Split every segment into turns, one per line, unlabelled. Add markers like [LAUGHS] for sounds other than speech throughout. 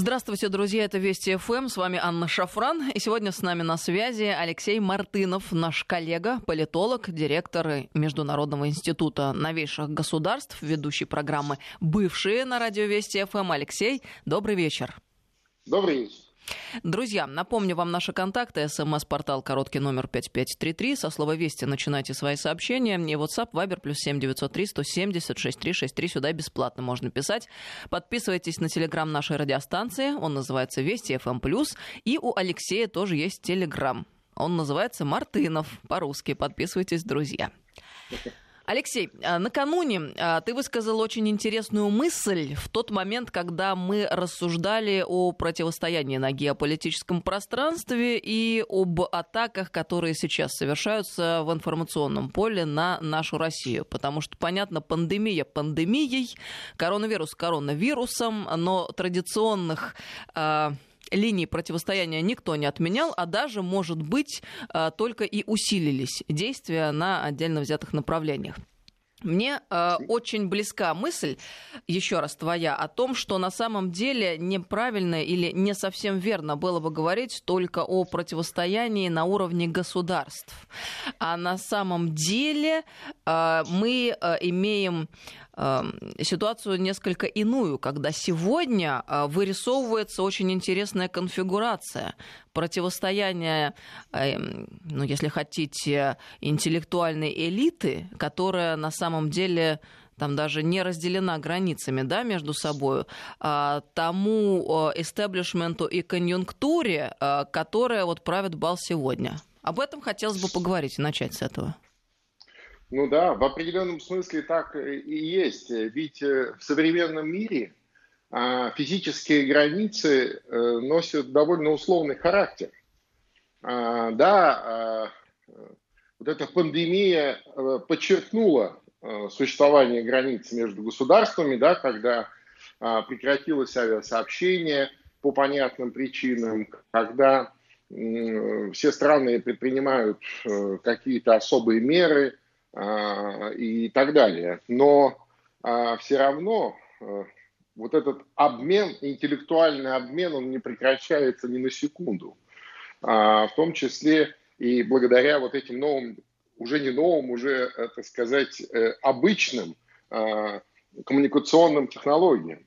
Здравствуйте, друзья, это Вести ФМ, с вами Анна Шафран. И сегодня с нами на связи Алексей Мартынов, наш коллега, политолог, директор Международного института новейших государств, ведущий программы «Бывшие» на радио Вести ФМ. Алексей, добрый вечер.
Добрый вечер.
Друзья, напомню вам наши контакты. СМС-портал короткий номер 5533. Со слова «Вести» начинайте свои сообщения. И WhatsApp, Viber, плюс 7903 170 6363. Сюда бесплатно можно писать. Подписывайтесь на телеграм нашей радиостанции. Он называется «Вести FM+.» И у Алексея тоже есть телеграм. Он называется «Мартынов» по-русски. Подписывайтесь, друзья. Алексей, а, накануне а, ты высказал очень интересную мысль в тот момент, когда мы рассуждали о противостоянии на геополитическом пространстве и об атаках, которые сейчас совершаются в информационном поле на нашу Россию. Потому что, понятно, пандемия пандемией, коронавирус коронавирусом, но традиционных а, линии противостояния никто не отменял, а даже, может быть, а, только и усилились действия на отдельно взятых направлениях. Мне э, очень близка мысль, еще раз твоя, о том, что на самом деле неправильно или не совсем верно было бы говорить только о противостоянии на уровне государств. А на самом деле э, мы э, имеем ситуацию несколько иную, когда сегодня э, вырисовывается очень интересная конфигурация противостояния, эм, ну, если хотите, интеллектуальной элиты, которая на самом деле там даже не разделена границами да, между собой, а, тому истеблишменту и конъюнктуре, а, которая вот правит бал сегодня. Об этом хотелось бы поговорить и начать с этого.
Ну да, в определенном смысле так и есть. Ведь э, в современном мире а, физические границы э, носят довольно условный характер. А, да, а, вот эта пандемия э, подчеркнула существование границ между государствами, да, когда прекратилось авиасообщение по понятным причинам, когда все страны предпринимают какие-то особые меры – и так далее. Но а, все равно а, вот этот обмен, интеллектуальный обмен, он не прекращается ни на секунду. В том числе и благодаря вот этим новым, уже не новым, уже, так сказать, э, обычным коммуникационным технологиям.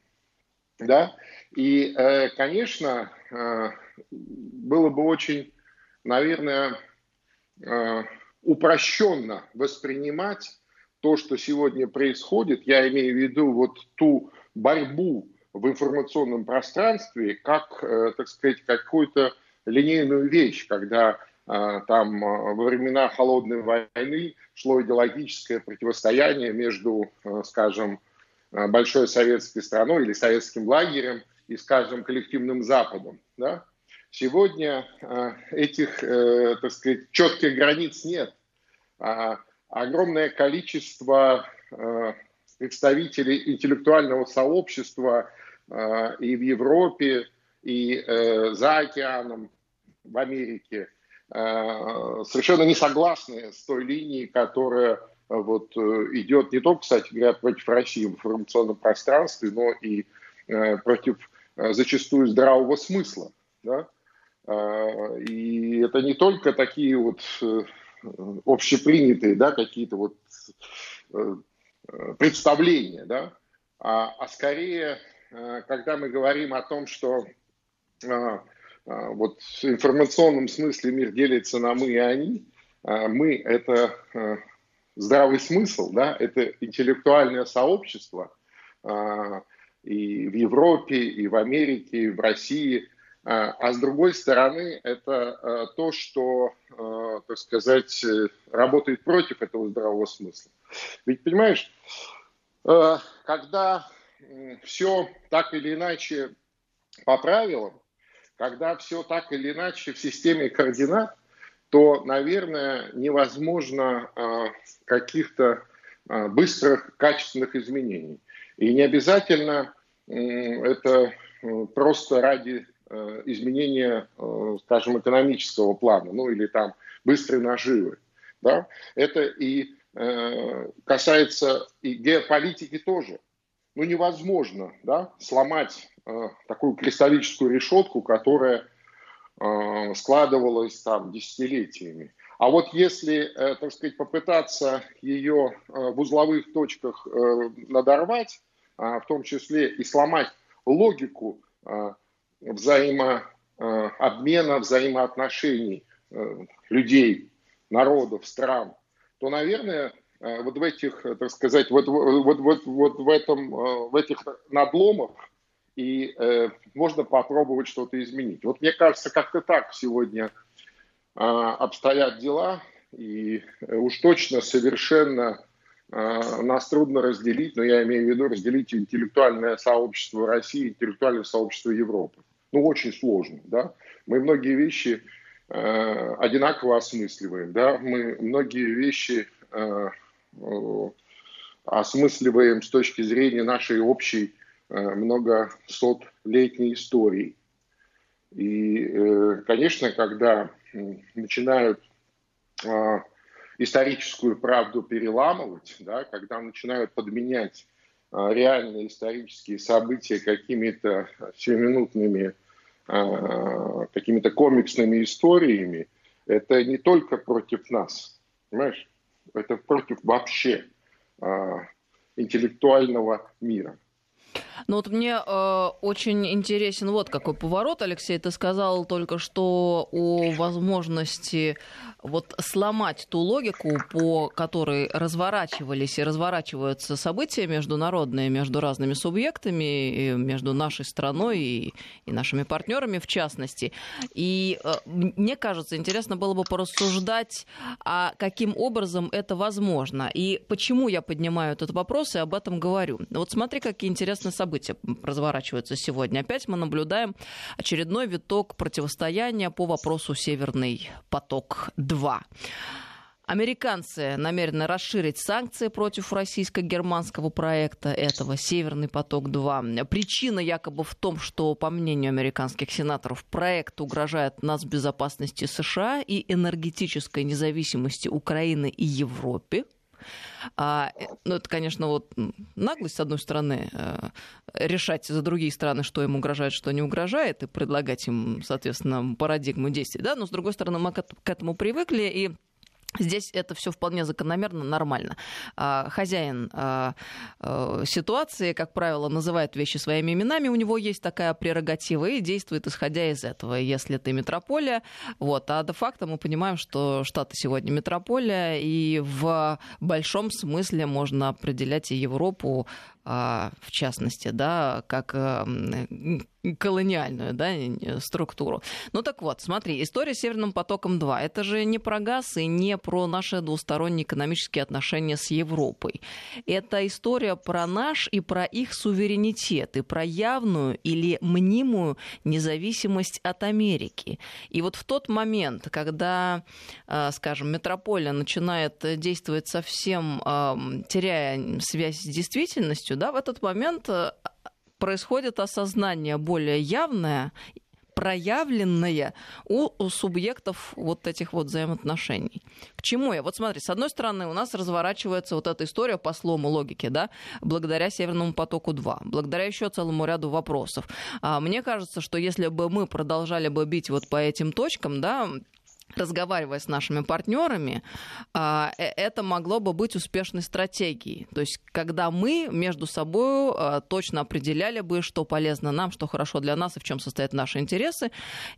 Да? И, э, конечно, было бы очень, наверное, упрощенно воспринимать то, что сегодня происходит, я имею в виду вот ту борьбу в информационном пространстве, как, э, так сказать, какую-то линейную вещь, когда э, там э, во времена холодной войны шло идеологическое противостояние между, скажем, большой советской страной или советским лагерем и, скажем, коллективным Западом. Да? Сегодня э, этих, э, так сказать, четких границ нет. А огромное количество э, представителей интеллектуального сообщества и в Европе, и за океаном, в Америке, совершенно не согласны с той линией, которая вот идет не только, кстати говоря, против России в информационном пространстве, но и против зачастую здравого смысла. Да? А, и это не только такие вот э, общепринятые, да, какие-то вот э, представления, да, а, а скорее, э, когда мы говорим о том, что вот в информационном смысле мир делится на мы и они, мы – это здравый смысл, да, это интеллектуальное сообщество и в Европе, и в Америке, и в России – а, а с другой стороны, это а, то, что, а, так сказать, работает против этого здравого смысла. Ведь, понимаешь, когда все так или иначе по правилам, когда все так или иначе в системе координат, то, наверное, невозможно каких-то быстрых, качественных изменений. И не обязательно это просто ради Э, изменения, э, скажем, экономического плана, ну или там быстрой наживы. Да? Это и э, касается и геополитики тоже. ну, невозможно да, сломать э, такую кристаллическую решетку, которая э, складывалась там десятилетиями. А вот если, э, так сказать, попытаться ее э, в узловых точках э, надорвать, э, в том числе и сломать логику э, взаимообмена, взаимоотношений э, людей, народов, стран, то, наверное, Э, вот в этих, э, так сказать, вот, вот, вот, вот в, этом, э, в этих надломах и э, можно попробовать что-то изменить. Вот мне кажется, как-то так сегодня э, обстоят дела, и уж точно совершенно э, нас трудно разделить, но я имею в виду разделить интеллектуальное сообщество России, интеллектуальное сообщество Европы. Ну, очень сложно, да. Мы многие вещи э, одинаково осмысливаем, да, мы многие вещи э, Э, осмысливаем с точки зрения нашей общей э, многосотлетней истории. И, э, конечно, когда начинают историческую правду переламывать, да, когда начинают подменять реальные исторические события какими-то сиюминутными, какими-то комиксными историями, это не только против нас, понимаешь? Это против вообще э, интеллектуального мира.
Ну вот мне э, очень интересен вот какой поворот, Алексей, ты сказал только что о возможности вот сломать ту логику, по которой разворачивались и разворачиваются события международные между разными субъектами, между нашей страной и, и нашими партнерами в частности. И э, мне кажется, интересно было бы порассуждать, а каким образом это возможно и почему я поднимаю этот вопрос и об этом говорю. Вот смотри, какие интересные события разворачиваются сегодня. Опять мы наблюдаем очередной виток противостояния по вопросу «Северный поток-2». Американцы намерены расширить санкции против российско-германского проекта этого «Северный поток-2». Причина якобы в том, что, по мнению американских сенаторов, проект угрожает нас безопасности США и энергетической независимости Украины и Европы. А, э, ну, это, конечно, вот наглость, с одной стороны, э, решать за другие страны, что им угрожает, что не угрожает, и предлагать им, соответственно, парадигму действий, да, но, с другой стороны, мы к этому привыкли, и Здесь это все вполне закономерно, нормально. А, хозяин а, а, ситуации, как правило, называет вещи своими именами, у него есть такая прерогатива и действует исходя из этого. Если ты метрополия, вот, а де-факто мы понимаем, что Штаты сегодня метрополия, и в большом смысле можно определять и Европу в частности, да, как колониальную да, структуру. Ну так вот, смотри, история с Северным потоком-2. Это же не про газ и не про наши двусторонние экономические отношения с Европой. Это история про наш и про их суверенитет, и про явную или мнимую независимость от Америки. И вот в тот момент, когда, э, скажем, метрополия начинает действовать совсем, теряя связь с действительностью, да, в этот момент э, происходит осознание более явное проявленное у, у субъектов вот этих вот взаимоотношений. К чему я? Вот смотри, с одной стороны, у нас разворачивается вот эта история по слому логики, да, благодаря Северному потоку-2, благодаря еще целому ряду вопросов. А, мне кажется, что если бы мы продолжали бы бить вот по этим точкам, да, разговаривая с нашими партнерами, а, э, это могло бы быть успешной стратегией. То есть, когда мы между собой а, точно определяли бы, что полезно нам, что хорошо для нас и в чем состоят наши интересы,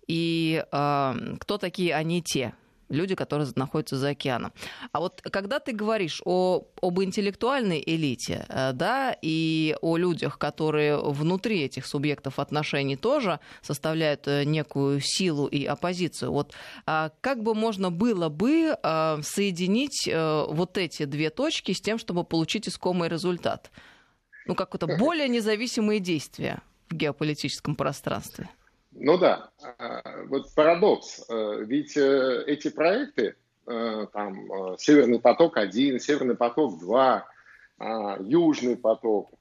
и а, кто такие они те, люди, которые находятся за океаном. А вот когда ты говоришь о, об интеллектуальной элите, э, да, и о людях, которые внутри этих субъектов отношений тоже составляют э, некую силу и оппозицию, вот а как бы можно было бы э, соединить вот эти две точки с тем, чтобы получить искомый результат? Ну, как-то более независимые действия в геополитическом пространстве.
Ну да, а, вот парадокс. Э, ведь э, эти проекты, э, там, Северный поток-1, Северный поток-2, а, Южный поток,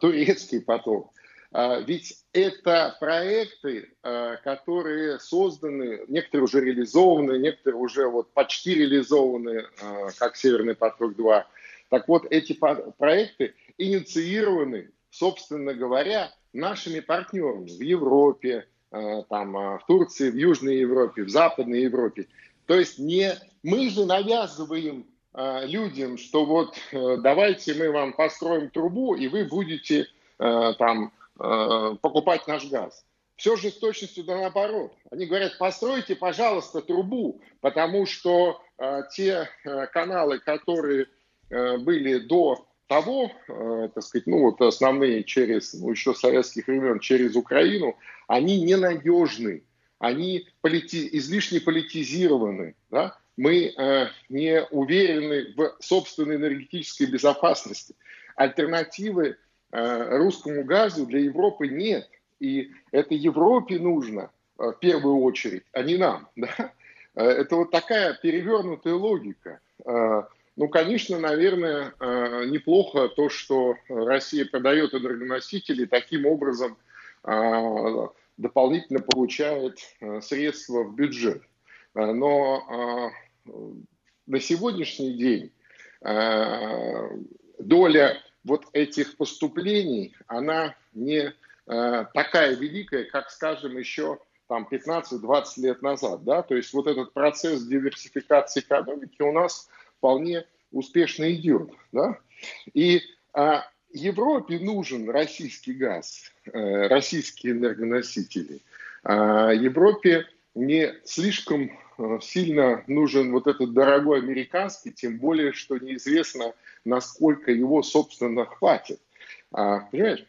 Турецкий поток, ведь это проекты, которые созданы, некоторые уже реализованы, некоторые уже вот почти реализованы, как Северный поток-2. Так вот, эти проекты инициированы, собственно говоря, нашими партнерами в Европе, э, там, э, в Турции, в Южной Европе, в Западной Европе. То есть не мы же навязываем э, людям, что вот давайте мы вам построим трубу, и вы будете там покупать наш газ. Все же с точностью да наоборот. Они говорят, постройте, пожалуйста, трубу, потому что те каналы, которые были до того, э, так сказать, ну вот основные через, ну еще советских времен, через Украину, они ненадежны, они полити, излишне политизированы, да? мы э, не уверены в собственной энергетической безопасности. Альтернативы э, русскому газу для Европы нет. И это Европе нужно э, в первую очередь, а не нам. [LAUGHS] Да? Э, это вот такая перевернутая логика. Э, ну, конечно, наверное, э, неплохо то, что Россия продает энергоносители, таким образом э, дополнительно получает э, средства в бюджет. Но на сегодняшний день доля вот этих поступлений, она не такая великая, как, скажем, еще там 15-20 лет назад. Да? То есть вот этот процесс диверсификации экономики у нас вполне успешно идет. Да? И а, Европе нужен российский газ, э, российские энергоносители. А Европе не слишком э, сильно нужен вот этот дорогой американский, тем более, что неизвестно, насколько его, собственно, хватит. А, понимаешь?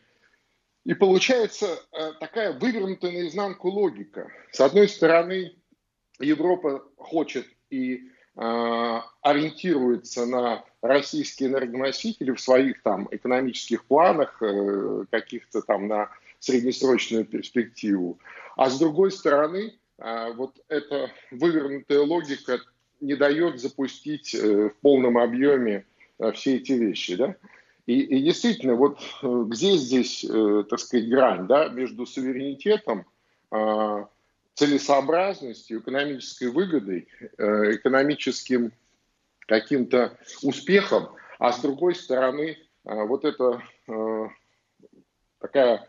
И получается э, такая вывернутая наизнанку логика. С одной стороны, Европа хочет и ориентируется на российские энергоносители в своих там экономических планах, э, каких-то там на среднесрочную перспективу. А с другой стороны, э, вот эта вывернутая логика не дает запустить в полном объеме все эти вещи. Да? И, и действительно, вот где здесь, так сказать, грань да, между суверенитетом, целесообразностью, экономической выгодой, э, экономическим каким-то успехом, а с другой стороны э, вот это э, такая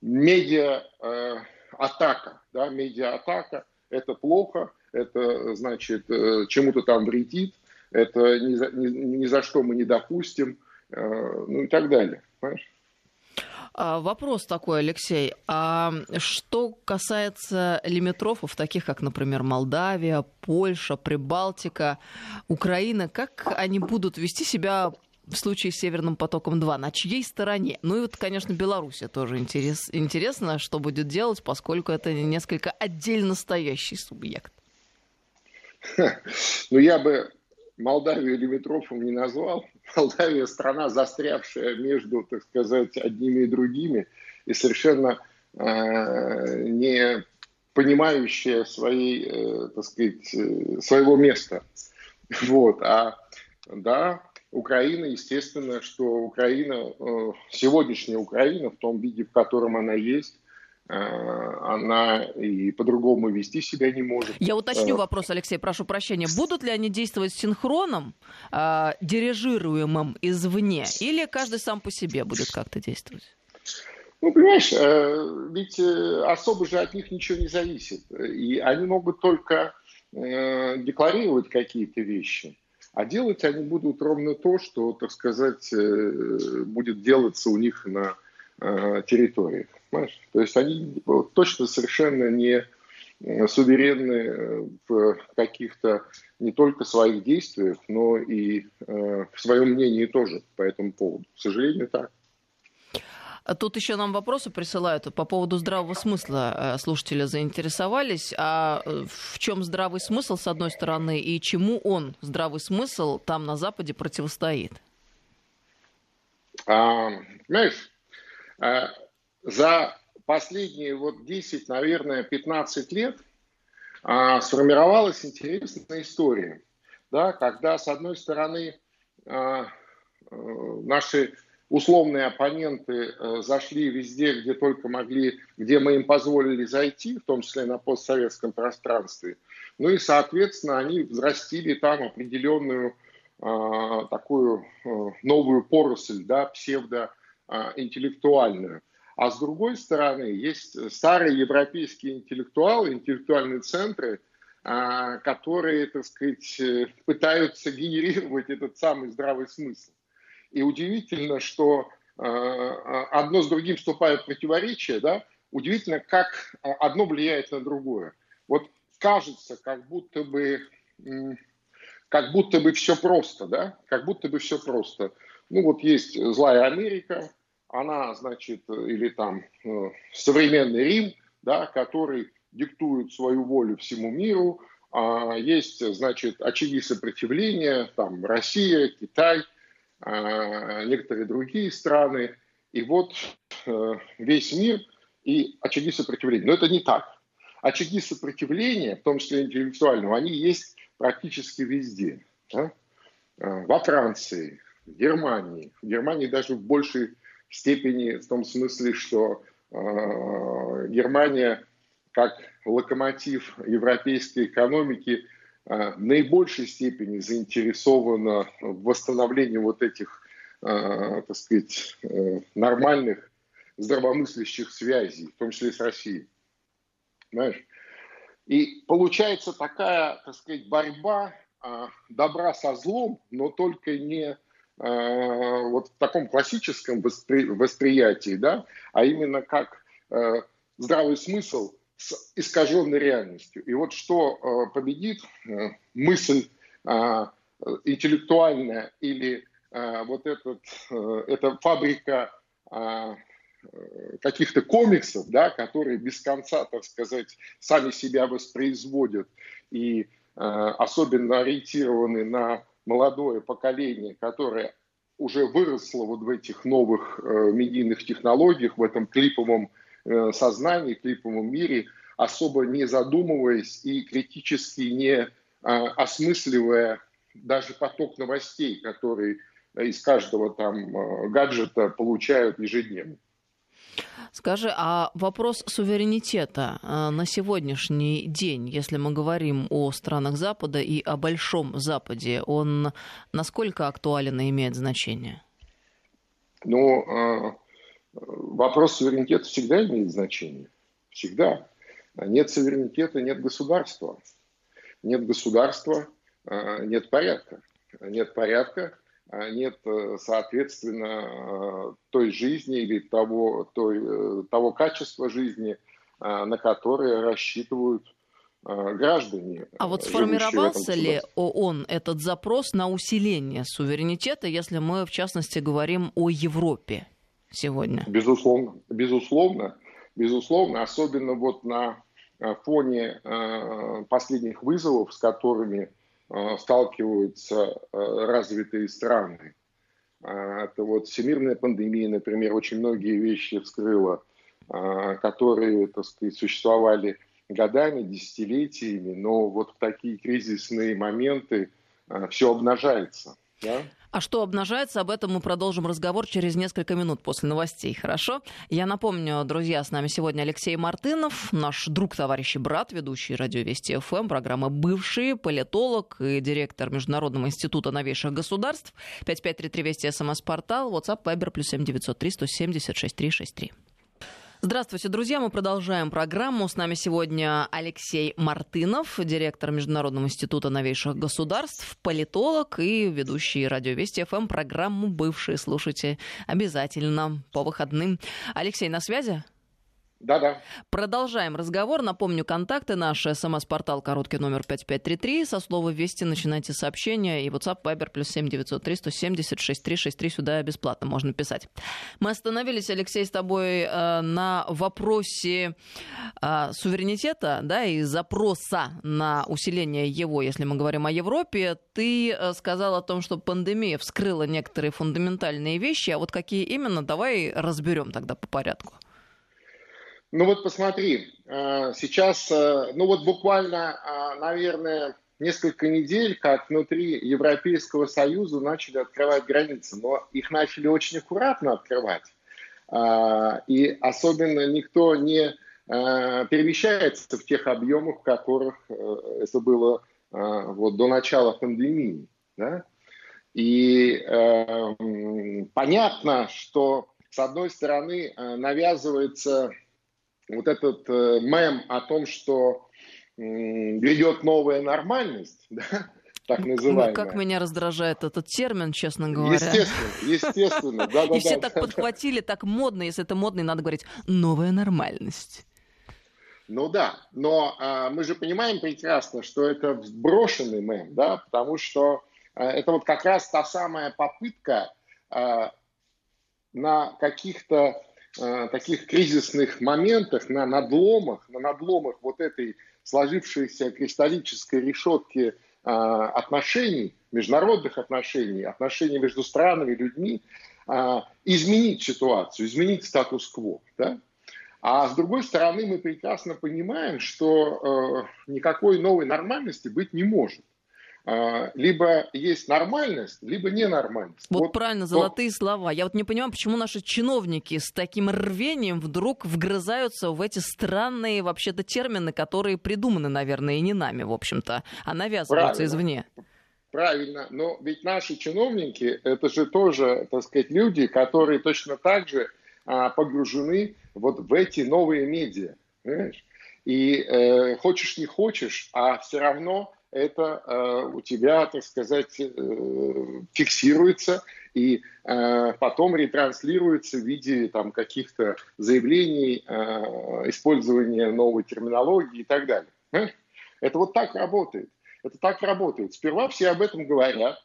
медиа-атака, да, медиа-атака, это плохо, это значит чему-то там вредит, это ни за, ни, ни за что мы не допустим, ну и так далее. Понимаешь?
А, вопрос такой, Алексей. А что касается лимитрофов, таких как, например, Молдавия, Польша, Прибалтика, Украина, как они будут вести себя в случае с Северным потоком-2, на чьей стороне? Ну и вот, конечно, Белоруссия тоже интерес, интересно, что будет делать, поскольку это несколько отдельно стоящий субъект. [LAUGHS]
Ну, я бы Молдавию Лимитрофом не назвал. Молдавия страна, застрявшая между, так сказать, одними и другими, и совершенно э, не понимающая своей, э, так сказать, э, своего места. Вот. А да, Украина, естественно, что Украина, э, сегодняшняя Украина в том виде, в котором она есть, она и по-другому вести себя не может.
Я уточню э, вопрос, Алексей, прошу прощения. Будут ли они действовать синхроном, э, дирижируемым извне, или каждый сам по себе будет как-то действовать?
Ну, понимаешь, э, ведь особо же от них ничего не зависит. И они могут только декларировать какие-то вещи. А делать они будут ровно то, что, так сказать, будет делаться у них на территориях. Понимаешь? То есть они точно совершенно не э, суверенны э, в каких-то не только своих действиях, но и э, в своем мнении тоже по этому поводу. К сожалению, так.
А тут еще нам вопросы присылают по поводу здравого смысла. Слушатели заинтересовались. А в чем здравый смысл, с одной стороны, и чему он, здравый смысл, там на Западе противостоит?
А, понимаешь, за последние вот 10, наверное, 15 лет а, сформировалась интересная история, да, когда, с одной стороны, а, а, наши условные оппоненты а, зашли везде, где только могли, где мы им позволили зайти, в том числе на постсоветском пространстве. Ну и, соответственно, они взрастили там определенную такую новую поросль, да, псевдоинтеллектуальную. А с другой стороны, есть старые европейские интеллектуалы, интеллектуальные центры, которые, так сказать, пытаются генерировать этот самый здравый смысл. И удивительно, что одно с другим вступает в противоречие, да, удивительно, как одно влияет на другое. Вот кажется, как будто бы, как будто бы все просто, да, как будто бы все просто. Ну вот есть злая Америка, она, значит, или там э, современный Рим, да, который диктует свою волю всему миру, а есть, значит, очаги сопротивления, там Россия, Китай, а, некоторые другие страны, и вот э, весь мир и очаги сопротивления. Но это не так очаги сопротивления, в том числе интеллектуального, они есть практически везде. Да? А, во Франции, в Германии. В Германии даже в большей степени в том смысле, что э, Германия как локомотив европейской экономики э, наибольшей степени заинтересована в восстановлении вот этих, э, так сказать, э, нормальных здравомыслящих связей, в том числе с Россией. Знаешь? И получается такая, так сказать, борьба э, добра со злом, но только не вот в таком классическом воспри восприятии, да, а именно как э, здравый смысл с искаженной реальностью. И вот что э, победит, э, мысль э, интеллектуальная или э, вот этот, э, эта фабрика э, Э, каких-то комиксов, да, которые без конца, так сказать, сами себя воспроизводят и э, особенно ориентированы на молодое поколение, которое уже выросло вот в этих новых э, медийных технологиях, в этом клиповом э, сознании, клиповом мире, особо не задумываясь и критически не э, осмысливая даже поток новостей, которые из каждого там э, гаджета получают ежедневно.
Скажи, а вопрос суверенитета э, на сегодняшний день, если мы говорим о странах Запада и о Большом Западе, он насколько актуален и имеет значение?
Ну, э, вопрос суверенитета всегда имеет значение. Всегда. Нет суверенитета, нет государства. Нет государства, э, нет порядка. Нет порядка, нет, э, соответственно, э, той жизни или того, той, э, того качества жизни, на которое рассчитывают граждане.
А вот сформировался ли ООН этот запрос на усиление суверенитета, если мы, в частности, говорим о Европе сегодня?
Безусловно, безусловно, безусловно, особенно вот на фоне последних вызовов, с которыми сталкиваются э, развитые страны. А, это вот всемирная пандемия, например, очень многие вещи вскрыла, которые, так сказать, существовали годами, десятилетиями, но вот в такие кризисные моменты все обнажается. Да?
А что обнажается, об этом мы продолжим разговор через несколько минут после новостей, хорошо? Я напомню, друзья, с нами сегодня Алексей Мартынов, наш друг, товарищ и брат, ведущий радио Вести ФМ, программы «Бывший», политолог и директор Международного института новейших государств. 5533 Вести СМС-портал, WhatsApp, Viber, плюс 7903 176 363. Здравствуйте, друзья. Мы продолжаем программу. С нами сегодня Алексей Мартынов, директор Международного института новейших государств, политолог и ведущий радио Вести ФМ программу «Бывшие». Слушайте обязательно по выходным. Алексей, на связи?
Да-да.
Продолжаем разговор. Напомню, контакты наши. СМС-портал короткий номер 5533. Со слова «Вести» начинайте сообщения. И WhatsApp, Viber, плюс 7903 170 6363. Сюда бесплатно можно писать. Мы остановились, Алексей, с тобой э, на вопросе э, суверенитета, да, и запроса на усиление его, если мы говорим о Европе. Ты э, сказал о том, что пандемия вскрыла некоторые фундаментальные вещи. А вот какие именно, давай разберем тогда по порядку.
Ну вот посмотри, э, сейчас, э, ну вот буквально, э, наверное, несколько недель, как внутри Европейского Союза начали открывать границы, но их начали очень аккуратно открывать. И особенно никто не перемещается в тех объемах, в которых это было вот до начала пандемии. Да? И понятно, что с одной стороны навязывается вот этот э, мем о том, что э, грядет новая нормальность, [LAUGHS] да, так называемая.
Как меня раздражает этот термин, честно говоря.
Естественно, естественно. Да, да,
И все так подхватили, так модно, если это модно, и надо говорить «новая нормальность».
Ну да, но а, мы же понимаем прекрасно, что это сброшенный мем, да, потому что а, это вот как раз та самая попытка а, на каких-то а, таких кризисных моментах, на надломах, на надломах вот этой сложившейся кристаллической решетки а, отношений, международных отношений, отношений между странами, людьми, а, изменить ситуацию, изменить статус-кво. Да? А с другой стороны, мы прекрасно понимаем, что э, никакой новой нормальности быть не может. Э, либо есть нормальность, либо ненормальность.
Вот, вот правильно, золотые слова. Я вот не понимаю, почему наши чиновники с таким рвением вдруг вгрызаются в эти странные вообще-то термины, которые придуманы, наверное, и не нами, в общем-то, а навязываются Правильно. извне.
Правильно, но ведь наши чиновники, это же тоже, так сказать, люди, которые точно так же а, погружены вот в эти новые медиа. Понимаешь? И э, хочешь не хочешь, а все равно это э, у тебя, так сказать, э, фиксируется и э, потом ретранслируется в виде там, каких-то заявлений, э, использования новой терминологии и так далее. Понимаешь? Это вот так работает. Это так работает. Сперва все об этом говорят,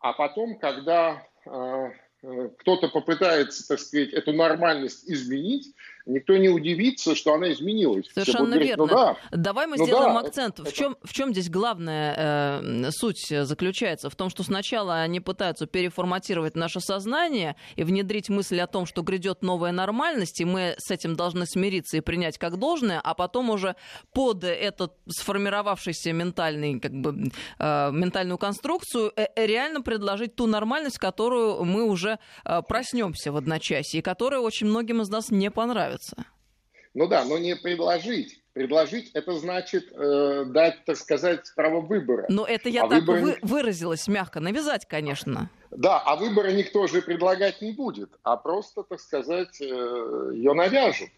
а потом, когда э, Э, кто-то попытается, так сказать, эту нормальность изменить, никто не удивится, что она изменилась.
Совершенно говорить, верно. Ну, да, Давай мы ну, сделаем да, акцент. Это... В, чем, в чем здесь главная э, суть заключается? В том, что сначала они пытаются переформатировать наше сознание и внедрить мысль о том, что грядет новая нормальность, и мы с этим должны смириться и принять как должное, а потом уже под этот сформировавшийся ментальный, как бы, э, ментальную конструкцию э, реально предложить ту нормальность, которую мы уже э, проснемся в одночасье, и которая очень многим из нас не понравится нравится.
Ну да, но не предложить. Предложить это значит э, дать, так сказать, право выбора.
Но это я а так выбора... вы, выразилась мягко. Навязать, конечно.
Да, а выбора никто же предлагать не будет, а просто, так сказать, э, ее навяжут.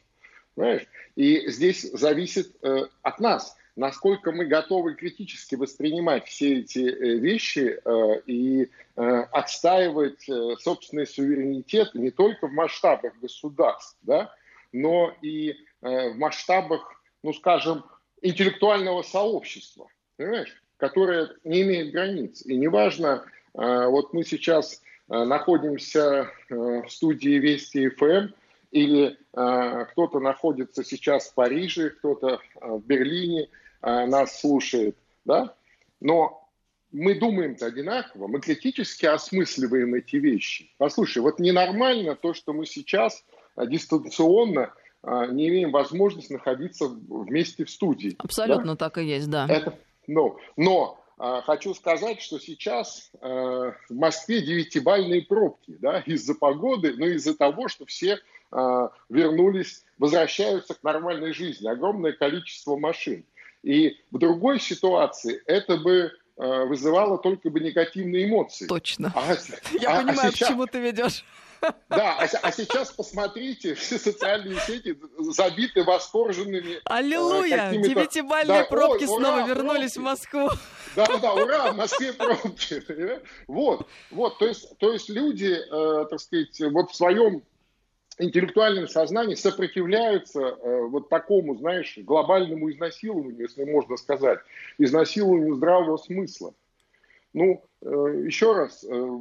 Понимаешь? И здесь зависит э, от нас, насколько мы готовы критически воспринимать все эти э, вещи э, и э, отстаивать э, собственный суверенитет не только в масштабах государств, да, но и э, в масштабах, ну скажем, интеллектуального сообщества, понимаешь, которое не имеет границ. И неважно, э, вот мы сейчас э, находимся в студии Вести ФМ, или кто-то находится сейчас в Париже, кто-то в Берлине нас слушает, да, но мы думаем-то одинаково, мы критически осмысливаем эти вещи. Послушай, вот ненормально то, что мы сейчас дистанционно а, не имеем возможности находиться вместе в студии.
Абсолютно да? так и есть, да.
Это, ну, но а, хочу сказать, что сейчас в Москве девятибальные пробки да, из-за погоды, но из-за того, что все вернулись, возвращаются к нормальной жизни. Огромное количество машин. И в другой ситуации это бы вызывало только бы негативные эмоции.
Точно. А, Я а, понимаю, а сейчас... к чему ты ведешь.
Да, а, а сейчас посмотрите, все социальные сети забиты восторженными... Э,
Аллилуйя! Девятибальные да, пробки ой, снова ура, вернулись пробки. в Москву.
Да, да, ура, в Москве пробки. Вот, вот, то есть, то есть люди, э, так сказать, вот в своем интеллектуальном сознании сопротивляются э, вот такому, знаешь, глобальному изнасилованию, если можно сказать, изнасилованию здравого смысла. Ну, э, еще раз, э,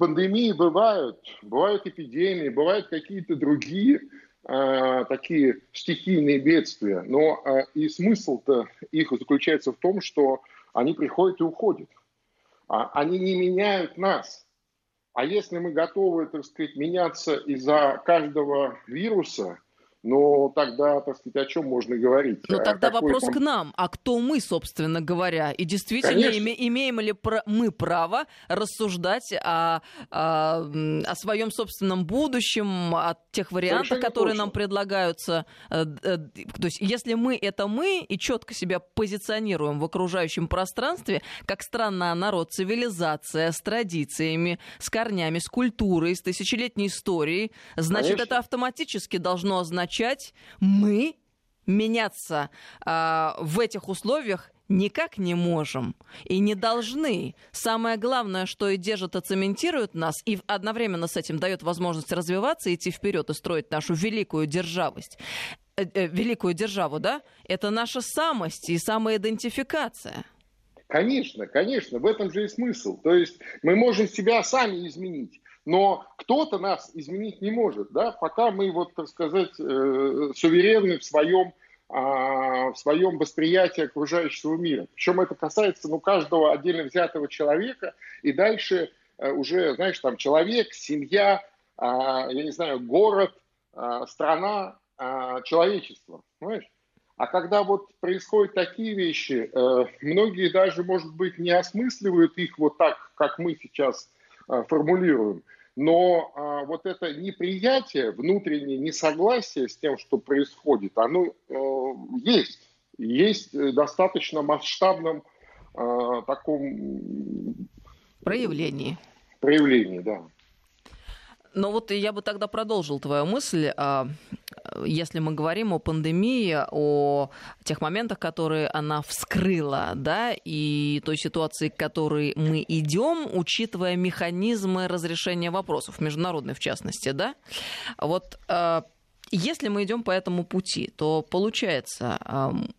пандемии бывают, бывают эпидемии, бывают какие-то другие э, такие стихийные бедствия. Но э, и смысл-то их заключается в том, что они приходят и уходят. А, они не меняют нас. А если мы готовы, так сказать, меняться из-за каждого вируса но тогда, так сказать, о чем можно говорить?
Но тогда вопрос там... к нам. А кто мы, собственно говоря? И действительно, име, имеем ли про, мы право рассуждать о, о, о своем собственном будущем, о тех вариантах, Совершенно которые точно. нам предлагаются? Э, э, то есть, если мы — это мы, и четко себя позиционируем в окружающем пространстве, как странный народ, цивилизация с традициями, с корнями, с культурой, с тысячелетней историей, значит, Конечно. это автоматически должно означать означать, мы меняться э, в этих условиях никак не можем и не должны. Самое главное, что и держит и цементирует нас, и одновременно с этим дает возможность развиваться, идти вперед и строить нашу великую державость, э, э, великую державу, да, это наша самость и самоидентификация.
Конечно, конечно, в этом же и смысл. То есть мы можем себя сами изменить но кто-то нас изменить не может, да, пока мы, вот, так сказать, э, суверенны в своем, а, в своем восприятии окружающего мира. Причем это касается, ну, каждого отдельно взятого человека, и дальше э, уже, знаешь, там, человек, семья, а, я не знаю, город, а, страна, человечество, понимаешь? А когда вот происходят такие вещи, э, многие даже, может быть, не осмысливают их вот так, как мы сейчас формулируем но а, вот это неприятие, внутреннее несогласие с тем, что происходит, оно э, есть. Есть достаточно масштабном э, таком...
Проявлении.
Проявлении, да.
Но вот я бы тогда продолжил твою мысль. А, если мы говорим о пандемии, о тех моментах, которые она вскрыла, да, и той ситуации, к которой мы идем, учитывая механизмы разрешения вопросов, международные в частности, да, вот а, если мы идем по этому пути, то получается,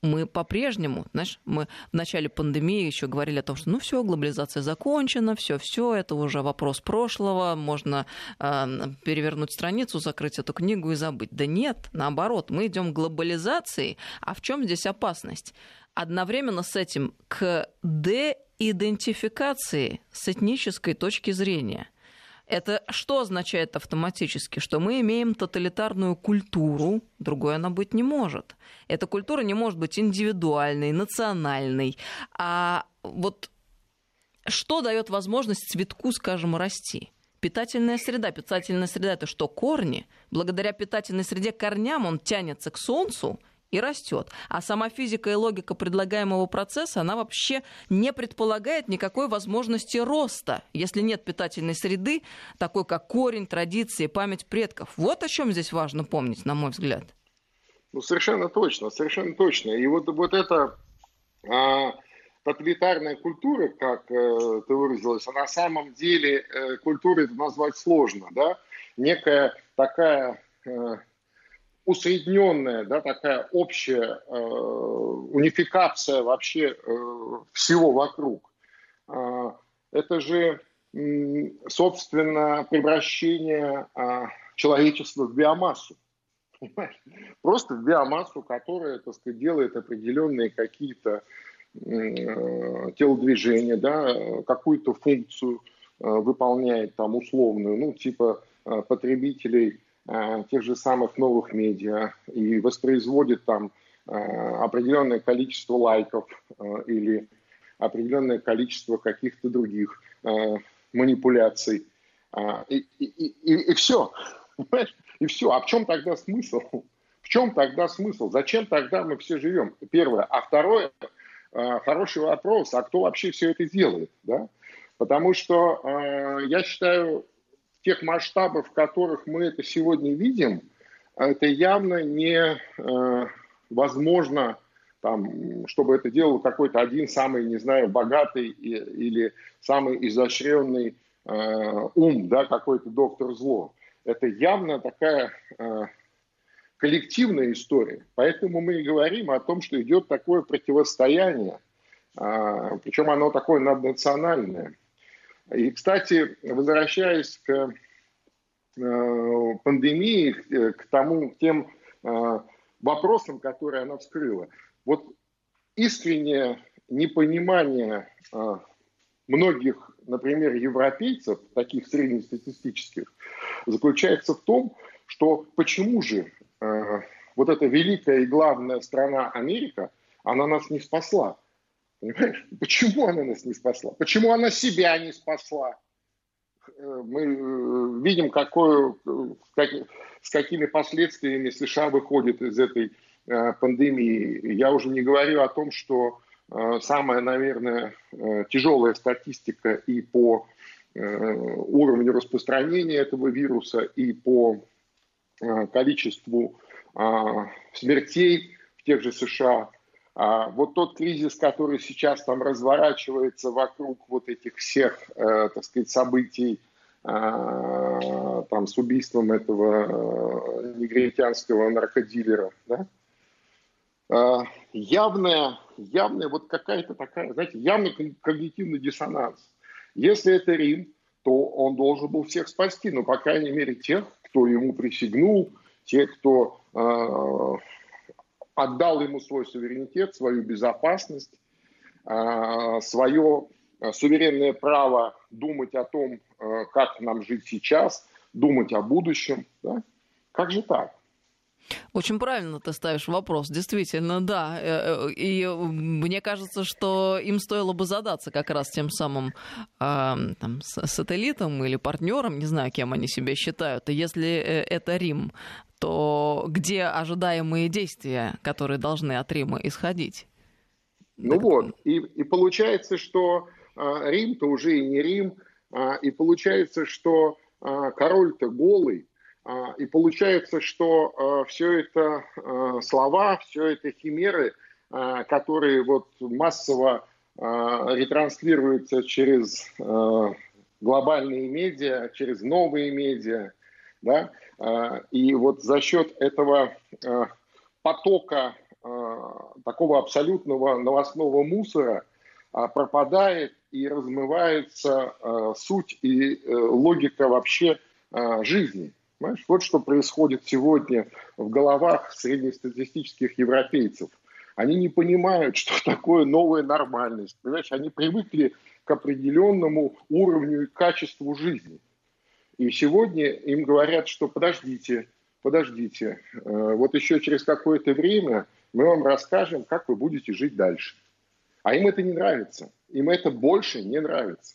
мы по-прежнему, знаешь, мы в начале пандемии еще говорили о том, что ну все, глобализация закончена, все, все, это уже вопрос прошлого, можно перевернуть страницу, закрыть эту книгу и забыть. Да нет, наоборот, мы идем к глобализации, а в чем здесь опасность? Одновременно с этим к деидентификации с этнической точки зрения – это что означает автоматически? Что мы имеем тоталитарную культуру, другой она быть не может. Эта культура не может быть индивидуальной, национальной. А вот что дает возможность цветку, скажем, расти? Питательная среда. Питательная среда это что? Корни. Благодаря питательной среде корням он тянется к солнцу, и растет. А сама физика и логика предлагаемого процесса, она вообще не предполагает никакой возможности роста, если нет питательной среды, такой как корень, традиции, память предков. Вот о чем здесь важно помнить, на мой взгляд.
Ну, совершенно точно, совершенно точно. И вот, вот эта а, тоталитарная культура, как э, ты выразилась, а на самом деле э, культурой это назвать сложно, да? Некая такая э, усредненная, да, такая общая э, унификация вообще э, всего вокруг. Э, это же, э, собственно, превращение э, человечества в биомассу. Понимаешь? Просто в биомассу, которая, так сказать, делает определенные какие-то э, телодвижения, да, какую-то функцию э, выполняет там условную, ну, типа э, потребителей тех же самых новых медиа и воспроизводит там э, определенное количество лайков э, или определенное количество каких-то других манипуляций. И, и, и, и все. И все. А в чем тогда смысл? В чем тогда смысл? Зачем тогда мы все живем? Первое. А второе, хороший вопрос, а кто вообще все это делает? Да? Потому что я считаю, тех масштабов, в которых мы это сегодня видим, это явно не э, возможно, там, чтобы это делал какой-то один самый, не знаю, богатый и, или самый изощренный э, ум, да, какой-то доктор зло. Это явно такая э, коллективная история. Поэтому мы и говорим о том, что идет такое противостояние, э, причем оно такое наднациональное. И, кстати, возвращаясь к э, пандемии, э, к тому, к тем э, вопросам, которые она вскрыла, вот искреннее непонимание многих, например, европейцев, таких среднестатистических, заключается в том, что почему же вот эта великая и главная страна Америка, она нас не спасла. Понимаешь? Почему она нас не спасла? Почему она себя не спасла? Э, мы э, видим, какое, как, с какими последствиями США выходит из этой э, пандемии. Я уже не говорю о том, что самая, наверное, тяжелая статистика и по уровню распространения этого вируса, и по количеству смертей в тех же США. А вот тот кризис, который сейчас там разворачивается вокруг вот этих всех, так сказать, событий, а, там с убийством этого э, негритянского наркодилера, да? А, явная, явная вот какая-то такая, знаете, явный когнитивный диссонанс. Если это Рим, то он должен был всех спасти, ну, по крайней мере, тех, кто ему присягнул, те, кто э, отдал ему свой суверенитет, свою безопасность, э, свое суверенное право думать о том, Э, как нам жить сейчас, думать о будущем. Да? Как же так?
Очень правильно ты ставишь вопрос, действительно, да. Э, э, и мне кажется, что им стоило бы задаться как раз тем самым э, там, сателлитом или партнером, не знаю, кем они себя считают. И если это Рим, то где ожидаемые действия, которые должны от Рима исходить?
Ну так... вот, и, и получается, что э, Рим-то уже и не Рим, а, и получается, что а, король-то голый, а, и получается, что все это слова, все это химеры, которые вот массово ретранслируются через глобальные медиа, через новые медиа, да, и вот за счет этого потока такого абсолютного новостного мусора пропадает и размывается э, суть и э, логика вообще э, жизни. Понимаешь? Вот что происходит сегодня в головах среднестатистических европейцев. Они не понимают, что [LAUGHS] такое новая нормальность. Понимаешь? Они привыкли к определенному уровню и качеству жизни. И сегодня им говорят, что подождите, подождите, э, вот еще через какое-то время мы вам расскажем, как вы будете жить дальше. А им это не нравится. Им это больше не нравится.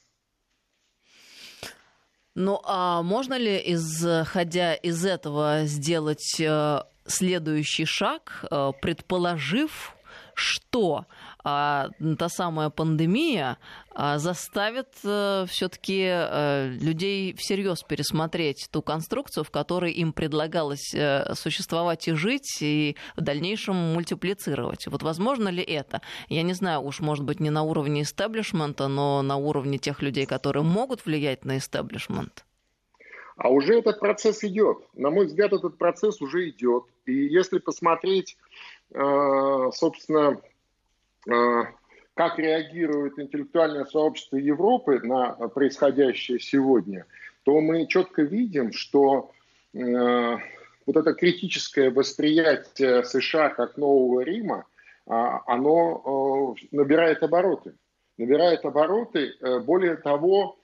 Ну а можно ли, исходя из этого, сделать э, следующий шаг, э, предположив, что а, та самая пандемия а, заставит а, э, все-таки а, людей всерьез пересмотреть ту конструкцию, в которой им предлагалось а, существовать и жить, и в дальнейшем мультиплицировать. Вот возможно ли это? Я не знаю, уж может быть не на уровне истеблишмента, но на уровне тех людей, которые могут влиять на истеблишмент.
А уже этот процесс идет. На мой взгляд, этот процесс уже идет. И если посмотреть Э, собственно, э, как реагирует интеллектуальное сообщество Европы на происходящее сегодня, то мы четко видим, что э, вот это критическое восприятие США как нового Рима, оно набирает обороты. Набирает обороты, более того,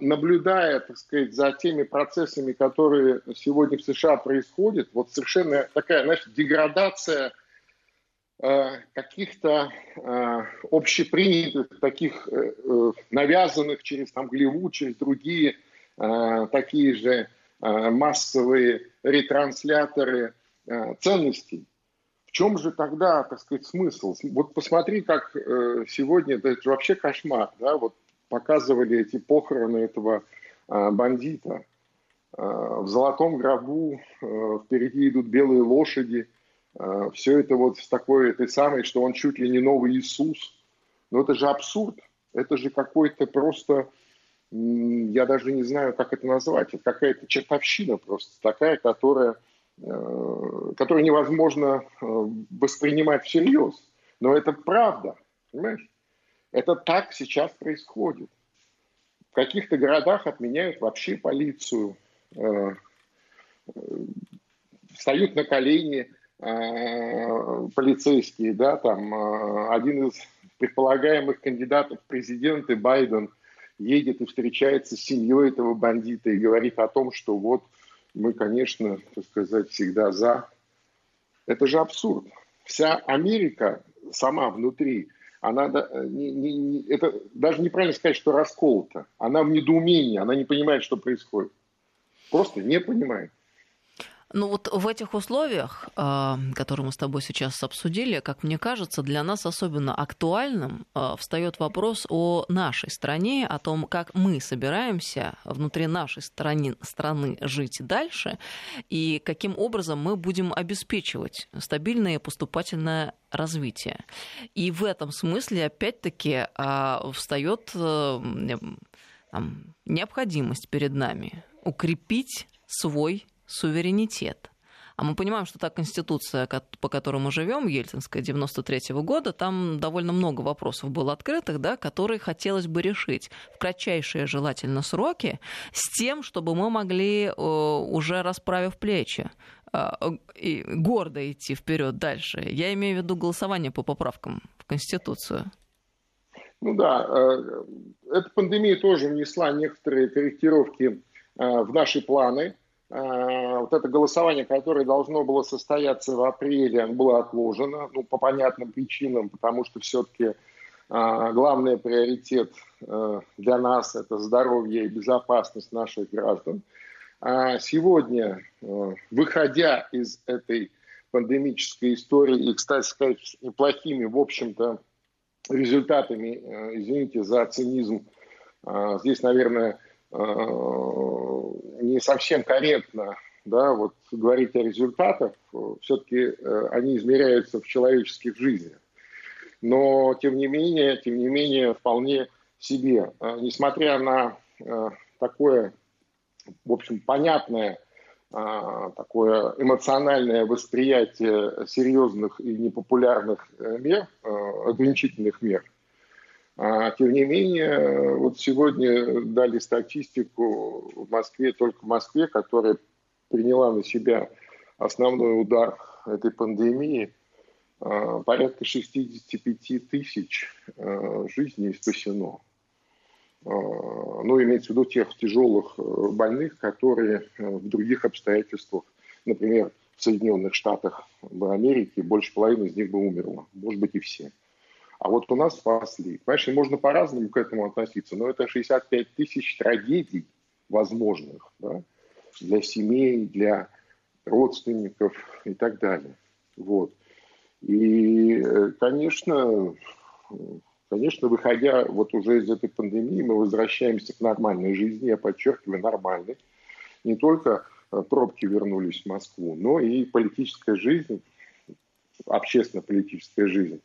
наблюдая, так сказать, за теми процессами, которые сегодня в США происходят, вот совершенно такая, знаешь, деградация Э, каких-то э, общепринятых, таких э, навязанных через там, Голливуд, через другие такие же массовые ретрансляторы ценностей. В чем же тогда, так сказать, смысл? Вот посмотри, как сегодня, это же вообще кошмар, да, вот показывали эти похороны этого бандита. В золотом гробу впереди идут белые лошади – все это вот с такой этой самой, что он чуть ли не новый Иисус. Но это же абсурд. Это же какой-то просто, я даже не знаю, как это назвать, это какая-то чертовщина просто такая, которая, э, которую невозможно э, воспринимать всерьез. Но это правда, понимаешь? Это так сейчас происходит. В каких-то городах отменяют вообще полицию, э, встают на колени, полицейские, да, там э, один из предполагаемых кандидатов в президенты Байден едет и встречается с семьей этого бандита и говорит о том, что вот мы, конечно, так сказать, всегда за, Это же абсурд. Вся Америка сама внутри, она не, не, не, это даже неправильно сказать, что расколота. Она в недоумении, она не понимает, что происходит. Просто не понимает.
Ну вот в этих условиях, а, которые мы с тобой сейчас обсудили, как мне кажется, для нас особенно актуальным а, встает вопрос о нашей стране, о том, как мы собираемся внутри нашей страны, страны жить дальше и каким образом мы будем обеспечивать стабильное поступательное развитие. И в этом смысле, опять-таки, а, встает э, необходимость перед нами укрепить свой суверенитет. А мы понимаем, что та конституция, по которой мы живем, Ельцинская 93 -го года, там довольно много вопросов было открытых, да, которые хотелось бы решить в кратчайшие желательно сроки с тем, чтобы мы могли, э, уже расправив плечи, э, и гордо идти вперед дальше. Я имею в виду голосование по поправкам в Конституцию.
Ну да, э, эта пандемия тоже внесла некоторые корректировки в наши планы. Э, вот это голосование, которое должно было состояться в апреле, было отложено, ну, по понятным причинам, потому что все-таки э, главный приоритет э, для нас – это здоровье и безопасность наших граждан. А сегодня, выходя из этой пандемической истории и, кстати сказать, неплохими, в общем-то, результатами, извините за цинизм, здесь, наверное, не совсем корректно да, вот говорить о результатах, все-таки э, они измеряются в человеческих жизнях. Но, тем не менее, тем не менее, вполне себе, э, несмотря на такое, в общем, понятное, такое эмоциональное восприятие серьезных и непопулярных мер, ограничительных мер, а, тем не менее, вот сегодня дали статистику в Москве, только в Москве, которая приняла на себя основной удар этой пандемии. А, порядка 65 тысяч а, жизней спасено. Ну, имеется в виду тех тяжелых э, больных, которые э, в других обстоятельствах, например, в Соединенных Штатах в Америке, больше половины из них бы умерло, может быть и все. А вот у нас спасли. Понимаешь, можно по-разному к этому относиться, но это 65 тысяч трагедий возможных да, для семей, для родственников и так далее. Вот. И, конечно, конечно, выходя вот уже из этой пандемии, мы возвращаемся к нормальной жизни, я подчеркиваю, нормальной. Не только э, пробки вернулись в Москву, но и политическая жизнь, общественно-политическая жизнь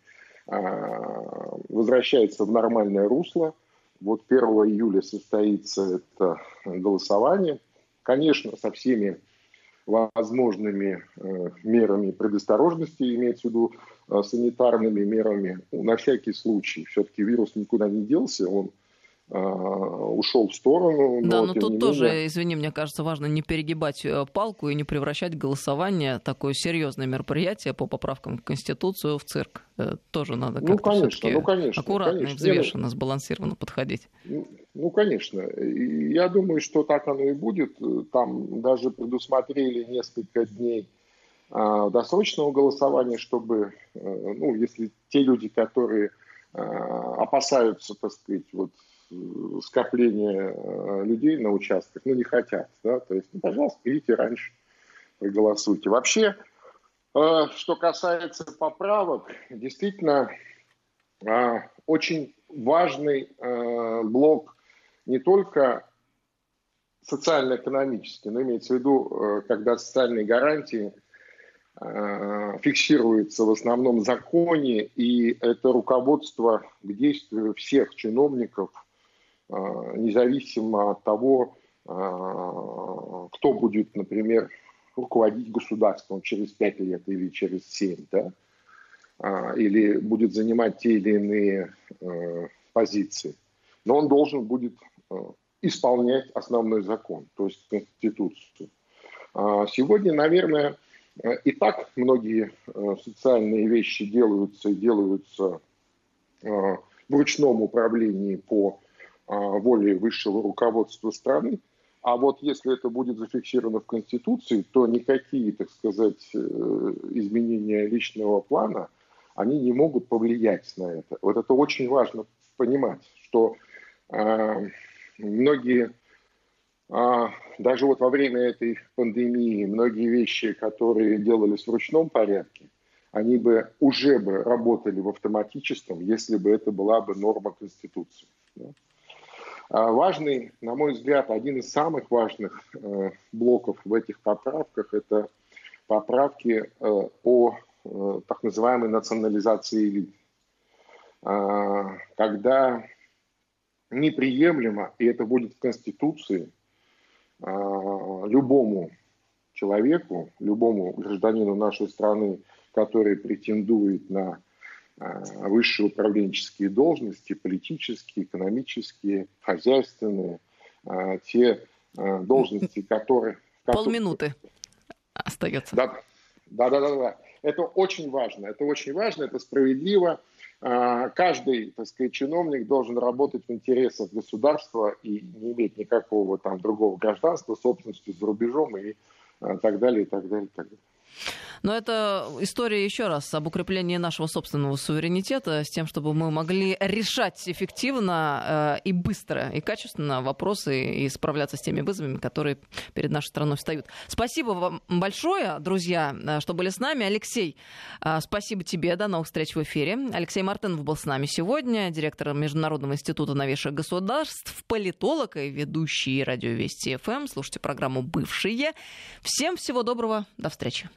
возвращается в нормальное русло. Вот 1 июля состоится это голосование. Конечно, со всеми возможными э, мерами предосторожности, имеется в виду э, санитарными мерами, на всякий случай. Все-таки вирус никуда не делся, он ушел в сторону.
Но, да, но тут тоже, менее... извини, мне кажется, важно не перегибать э, палку и не превращать голосование, такое серьезное мероприятие по поправкам в Конституцию, в цирк. Э, тоже надо ну, как-то конечно, ну, конечно, аккуратно, конечно. взвешенно, сбалансированно подходить.
Ну, ну, конечно. Я думаю, что так оно и будет. Там даже предусмотрели несколько дней досрочного голосования, чтобы, э, ну, если те люди, которые опасаются, так сказать, вот скопление э, людей на участках, ну, не хотят, да, то есть, ну, пожалуйста, идите раньше, проголосуйте. Вообще, э, что касается поправок, действительно, э, очень важный блок не только социально-экономический, но имеется в виду, когда социальные гарантии фиксируются в основном законе, и это руководство к действию всех чиновников – независимо от того, а, кто будет, например, руководить государством через пять лет или через семь, да, а, или будет занимать те или иные позиции. Но он должен будет исполнять основной закон, то есть Конституцию. Сегодня, наверное, и так многие социальные вещи делаются и делаются в ручном управлении по а, волей высшего руководства страны, А вот если это будет зафиксировано в Конституции, то никакие, так сказать, э, изменения личного плана, они не могут повлиять на это. Вот это очень важно понимать, что э, многие, э, даже вот во время этой пандемии, многие вещи, которые делались в ручном порядке, они бы уже бы работали в автоматическом, если бы это была бы норма Конституции. Да? А важный, на мой взгляд, один из самых важных э, блоков в этих поправках – это поправки э, о э, так называемой национализации элит. А, когда неприемлемо, и это будет в Конституции, а, любому человеку, любому гражданину нашей страны, который претендует на высшие управленческие должности, политические, экономические, хозяйственные, а, те а, должности, [LAUGHS] которые...
Полминуты остается.
Да, да, да, да, да. Это очень важно, это очень важно, это справедливо. Каждый, так сказать, чиновник должен работать в интересах государства и не иметь никакого там другого гражданства, собственности за рубежом и так далее, и так далее, и так далее.
Но это история еще раз об укреплении нашего собственного суверенитета с тем, чтобы мы могли решать эффективно э, и быстро, и качественно вопросы и справляться с теми вызовами, которые перед нашей страной встают. Спасибо вам большое, друзья, э, что были с нами. Алексей, э, спасибо тебе. До новых встреч в эфире. Алексей Мартынов был с нами сегодня, директор Международного института новейших государств, политолог и ведущий радио Вести ФМ. Слушайте программу «Бывшие». Всем всего доброго. До встречи.